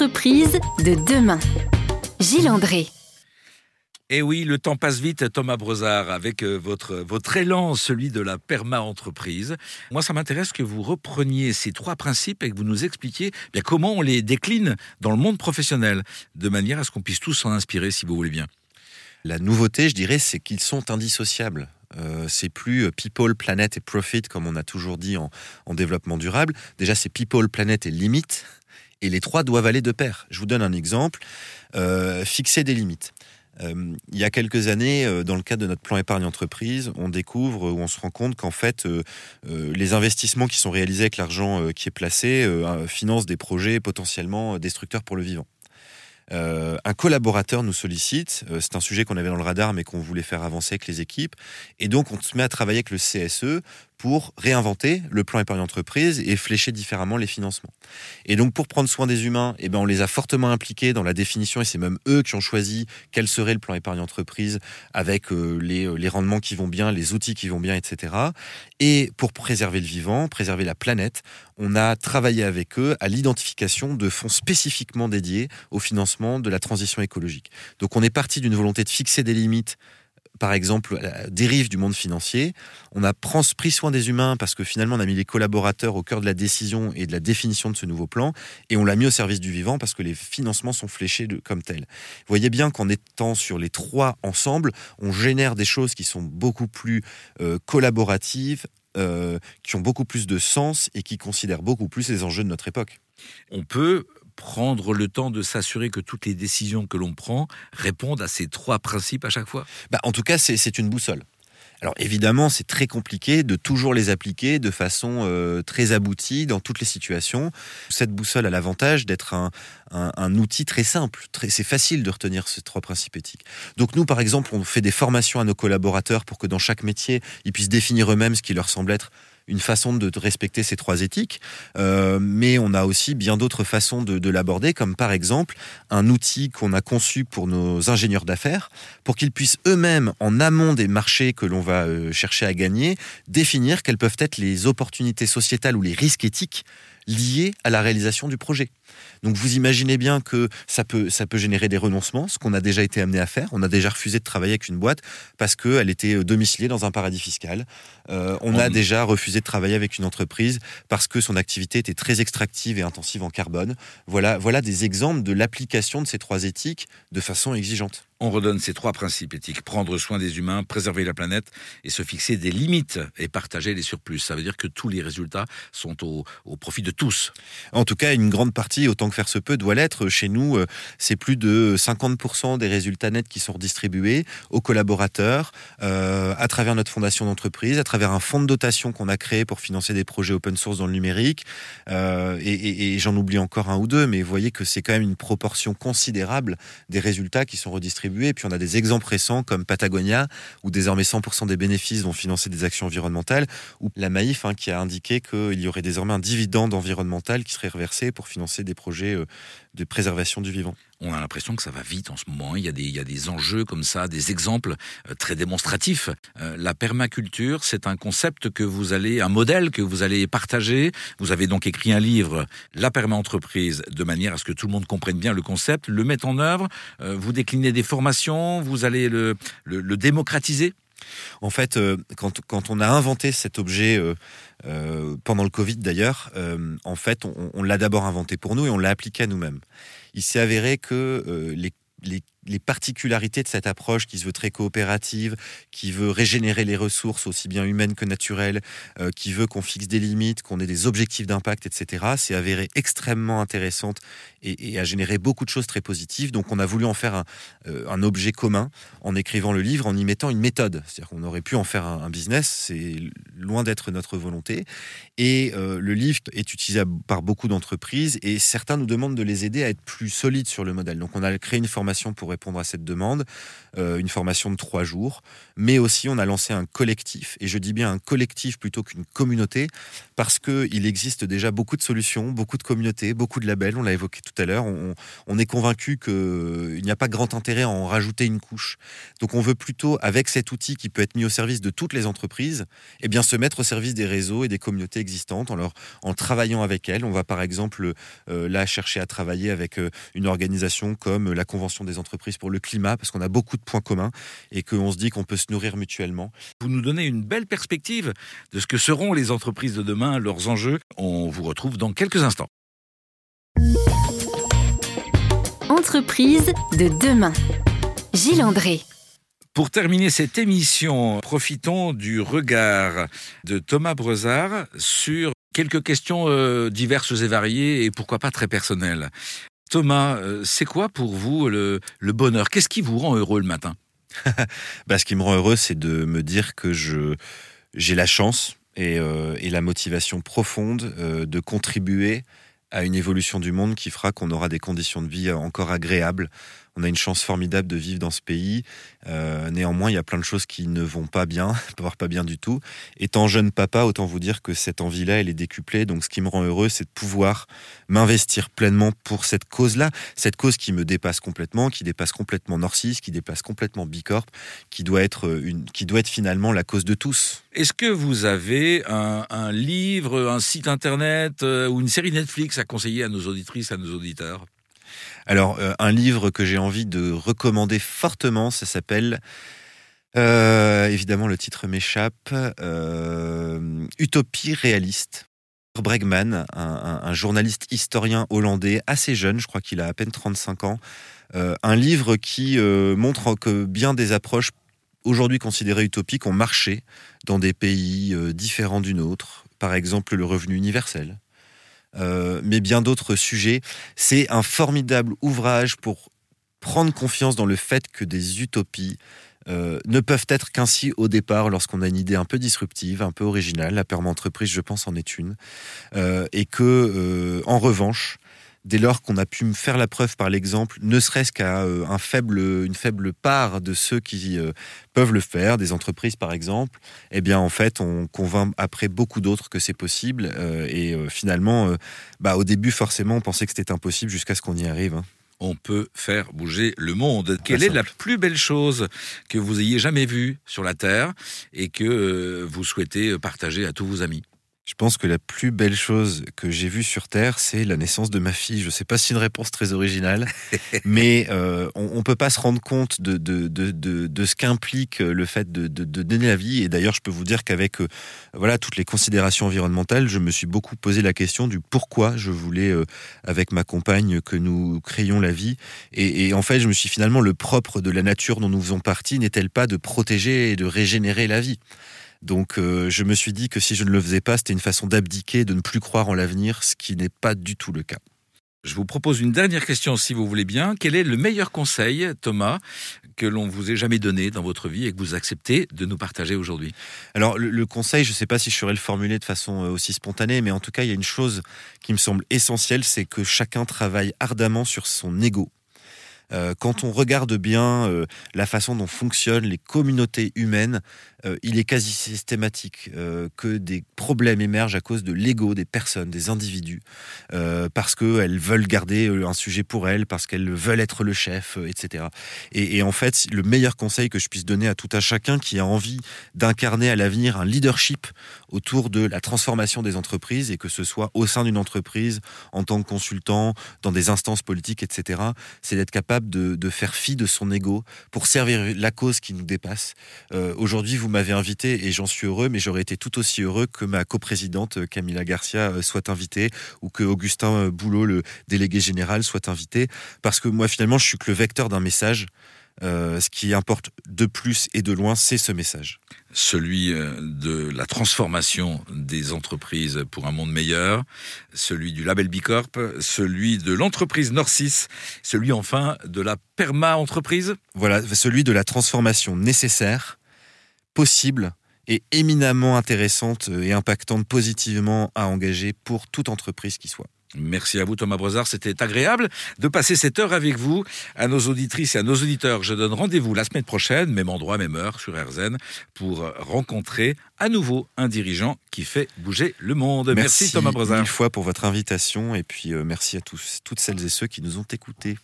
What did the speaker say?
Entreprise de demain. Gilles André. Eh oui, le temps passe vite, Thomas Brozard, avec euh, votre, votre élan, celui de la perma-entreprise. Moi, ça m'intéresse que vous repreniez ces trois principes et que vous nous expliquiez eh bien, comment on les décline dans le monde professionnel, de manière à ce qu'on puisse tous s'en inspirer, si vous voulez bien. La nouveauté, je dirais, c'est qu'ils sont indissociables. Euh, c'est plus euh, people, planet et profit comme on a toujours dit en, en développement durable. Déjà, c'est people, planet et limite. Et les trois doivent aller de pair. Je vous donne un exemple. Euh, fixer des limites. Euh, il y a quelques années, euh, dans le cadre de notre plan épargne entreprise, on découvre ou on se rend compte qu'en fait, les investissements qui sont réalisés avec l'argent qui est placé financent des projets potentiellement destructeurs pour le vivant. un collaborateur nous sollicite, c'est un sujet qu'on avait dans le radar mais qu'on voulait faire avancer avec les équipes, et donc on se met à travailler avec le CSE pour réinventer le plan épargne entreprise et flécher différemment les financements. Et donc pour prendre soin des humains, eh ben on les a fortement impliqués dans la définition et c'est même eux qui ont choisi quel serait le plan épargne entreprise avec euh, les, euh, les rendements qui vont bien, les outils qui vont bien, etc. Et pour préserver le vivant, préserver la planète, on a travaillé avec eux à l'identification de fonds spécifiquement dédiés au financement de la transition écologique. Donc on est parti d'une volonté de fixer des limites par exemple, la dérive du monde financier. On a pris soin des humains parce que finalement, on a mis les collaborateurs au cœur de la décision et de la définition de ce nouveau plan. Et on l'a mis au service du vivant parce que les financements sont fléchés comme tels. Vous voyez bien qu'en étant sur les trois ensemble, on génère des choses qui sont beaucoup plus euh, collaboratives, euh, qui ont beaucoup plus de sens et qui considèrent beaucoup plus les enjeux de notre époque. On peut prendre le temps de s'assurer que toutes les décisions que l'on prend répondent à ces trois principes à chaque fois? Bah, En tout cas, c'est une boussole. Alors évidemment, c'est très compliqué de toujours les appliquer de façon euh, très aboutie dans toutes les situations. Cette boussole a l'avantage d'être un, outil très simple. c'est facile de retenir ces trois principes éthiques. Donc nous, par exemple, on fait des formations à nos collaborateurs pour que dans chaque métier, ils puissent définir eux-mêmes ce qui leur semble être une façon de respecter ces trois éthiques, euh, mais on a aussi bien d'autres façons de, l'aborder, comme par exemple un outil qu'on a conçu pour nos ingénieurs d'affaires, pour qu'ils puissent eux-mêmes, en amont des marchés que l'on va euh, chercher à gagner, définir quelles peuvent être les opportunités sociétales ou les risques éthiques liés à la réalisation du projet. Donc vous imaginez bien que ça peut, ça peut générer des renoncements, ce qu'on a déjà été amené à faire. On a déjà refusé de travailler avec une boîte parce qu'elle était euh, domiciliée dans un paradis fiscal. Euh, on a déjà refusé de travailler avec une entreprise parce que son activité était très extractive et intensive en carbone. Voilà, voilà des exemples de l'application de ces trois éthiques de façon exigeante. On redonne ces trois principes éthiques prendre soin des humains, préserver la planète et se fixer des limites et partager les surplus. Ça veut dire que tous les résultats sont au, profit de tous. En tout cas, une grande partie, autant que faire se peut, doit l'être. Chez nous, euh, c'est plus de 50% des résultats nets qui sont redistribués aux collaborateurs euh, à travers notre fondation d'entreprise, à travers un fonds de dotation qu'on a créé pour financer des projets open source dans le numérique. Euh, et, et j'en oublie encore un ou deux, mais vous voyez que c'est quand même une proportion considérable des résultats qui sont redistribués et puis on a des exemples récents comme Patagonia, où désormais 100% des bénéfices vont financer des actions environnementales, ou la Maïf hein, qui a indiqué qu'il y aurait désormais un dividende environnemental qui serait reversé pour financer des projets euh, de préservation du vivant. On a l'impression que ça va vite en ce moment. Il y a des, il y a des enjeux comme ça, des exemples euh, très démonstratifs. Euh, la permaculture, c'est un concept que vous allez, un modèle que vous allez partager. Vous avez donc écrit un livre, La perma-entreprise, de manière à ce que tout le monde comprenne bien le concept, le mette en œuvre. Euh, vous déclinez des formations, vous allez le, le, démocratiser. En fait, quand, quand, on a inventé cet objet euh, pendant le Covid d'ailleurs, en fait, on, l'a d'abord inventé pour nous et on l'a appliqué à nous-mêmes. Il s'est avéré que euh, les les particularités de cette approche qui se veut très coopérative, qui veut régénérer les ressources aussi bien humaines que naturelles, euh, qui veut qu'on fixe des limites, qu'on ait des objectifs d'impact, etc., c'est avéré extrêmement intéressante et, a généré beaucoup de choses très positives. Donc on a voulu en faire un, euh, objet commun en écrivant le livre, en y mettant une méthode. C'est-à-dire qu'on aurait pu en faire un, business, c'est loin d'être notre volonté. Et euh, le livre est utilisé par beaucoup d'entreprises et certains nous demandent de les aider à être plus solides sur le modèle. Donc on a créé une formation pour à cette demande, une formation de trois jours. Mais aussi, on a lancé un collectif, et je dis bien un collectif plutôt qu'une communauté, parce qu'il existe déjà beaucoup de solutions, beaucoup de communautés, beaucoup de labels, on l'a évoqué tout à l'heure. On, est convaincu qu'il n'y a pas grand intérêt à en rajouter une couche. Donc on veut plutôt, avec cet outil qui peut être mis au service de toutes les entreprises, eh bien, se mettre au service des réseaux et des communautés existantes en, leur, en travaillant avec elles. On va par exemple euh, là chercher à travailler avec euh, une organisation comme la Convention des entreprises pour le climat, parce qu'on a beaucoup de points communs et qu'on se dit qu'on peut se nourrir mutuellement. Vous nous donnez une belle perspective de ce que seront les entreprises de demain, leurs enjeux. On vous retrouve dans quelques instants. Entreprise de demain. Gilles André. Pour terminer cette émission, profitons du regard de Thomas Brezard sur quelques questions euh, diverses et variées et pourquoi pas très personnelles. Thomas, euh, c'est quoi pour vous le, bonheur? Qu'est-ce qui vous rend heureux le matin? Bah, Ce qui me rend heureux, c'est de me dire que j'ai la chance et, euh, la motivation profonde de contribuer à une évolution du monde qui fera qu'on aura des conditions de vie encore agréables on a une chance formidable de vivre dans ce pays. Euh, néanmoins, il y a plein de choses qui ne vont pas bien, voire pas bien du tout. Étant jeune papa, autant vous dire que cette envie-là, elle est décuplée. Donc, ce qui me rend heureux, c'est de pouvoir m'investir pleinement pour cette cause-là. Cette cause qui me dépasse complètement, qui dépasse complètement Norcis, qui dépasse complètement Bicorp, qui doit être une, qui doit être finalement la cause de tous. Est-ce que vous avez un, un livre, un site internet euh, ou une série Netflix à conseiller à nos auditrices, à nos auditeurs? Alors, euh, un livre que j'ai envie de recommander fortement, ça s'appelle, euh, évidemment le titre m'échappe, euh, Utopie réaliste. Bregman, un, journaliste historien hollandais assez jeune, je crois qu'il a à peine 35 ans, un livre qui montre que bien des approches aujourd'hui considérées utopiques ont marché dans des pays différents d'une autre, par exemple le revenu universel, euh, mais bien d'autres sujets. C'est un formidable ouvrage pour prendre confiance dans le fait que des utopies euh, ne peuvent être qu'ainsi au départ lorsqu'on a une idée un peu disruptive, un peu originale. La perma entreprise, je pense, en est une. Euh, et que, en revanche, dès lors qu'on a pu me faire la preuve par l'exemple, ne serait-ce qu'à euh, un faible, une faible part de ceux qui euh, peuvent le faire, des entreprises par exemple, eh bien en fait on convainc après beaucoup d'autres que c'est possible euh, et finalement, bah, au début forcément on pensait que c'était impossible jusqu'à ce qu'on y arrive. Hein. on peut faire bouger le monde. Quelle est la plus belle chose que vous ayez jamais vue sur la Terre et que vous souhaitez partager à tous vos amis? Je pense que la plus belle chose que j'ai vue sur Terre, c'est la naissance de ma fille. Je ne sais pas si une réponse très originale, mais euh, on ne peut pas se rendre compte de, de, de, de ce qu'implique le fait de, donner la vie. Et d'ailleurs, je peux vous dire qu'avec euh, voilà toutes les considérations environnementales, je me suis beaucoup posé la question du pourquoi je voulais, euh, avec ma compagne, que nous créions la vie. Et, et en fait, je me suis finalement le propre de la nature dont nous faisons partie n'est-elle pas de protéger et de régénérer la vie? Donc euh, je me suis dit que si je ne le faisais pas, c'était une façon d'abdiquer, de ne plus croire en l'avenir, ce qui n'est pas du tout le cas. Je vous propose une dernière question, si vous voulez bien. Quel est le meilleur conseil, Thomas, que l'on vous ait jamais donné dans votre vie et que vous acceptez de nous partager aujourd'hui? Alors, le, conseil, je ne sais pas si je saurais le formuler de façon euh, aussi spontanée, mais en tout cas, il y a une chose qui me semble essentielle, c'est que chacun travaille ardemment sur son ego euh, quand on regarde bien euh, la façon dont fonctionnent les communautés humaines, euh, il est quasi systématique que des problèmes émergent à cause de l'ego des personnes, des individus, parce qu'elles veulent garder un sujet pour elles, parce qu'elles veulent être le chef, etc. Et, en fait, le meilleur conseil que je puisse donner à tout un chacun qui a envie d'incarner à l'avenir un leadership autour de la transformation des entreprises, et que ce soit au sein d'une entreprise, en tant que consultant, dans des instances politiques, etc., c'est d'être capable de, faire fi de son ego pour servir la cause qui nous dépasse. Euh, aujourd'hui, vous m'avez invité et j'en suis heureux, mais j'aurais été tout aussi heureux que ma coprésidente euh, Camila Garcia euh, soit invitée ou que Augustin Boulot, le délégué général, soit invité. Parce que moi, finalement, je suis que le vecteur d'un message. Euh, ce qui importe de plus et de loin, c'est ce message. Celui euh, de la transformation des entreprises pour un monde meilleur, celui du label Bicorp, celui de l'entreprise Norcis, celui enfin de la perma-entreprise. Voilà, celui de la transformation nécessaire, possible et éminemment intéressante et impactante positivement à engager pour toute entreprise qui soit. Merci à vous Thomas Brezard, c'était agréable de passer cette heure avec vous. À nos auditrices et à nos auditeurs, je donne rendez-vous la semaine prochaine, même endroit, même heure, sur RZN, pour rencontrer à nouveau un dirigeant qui fait bouger le monde. Merci, Thomas Brezard. Une fois pour votre invitation et puis euh, merci à tous, toutes celles et ceux qui nous ont écoutés.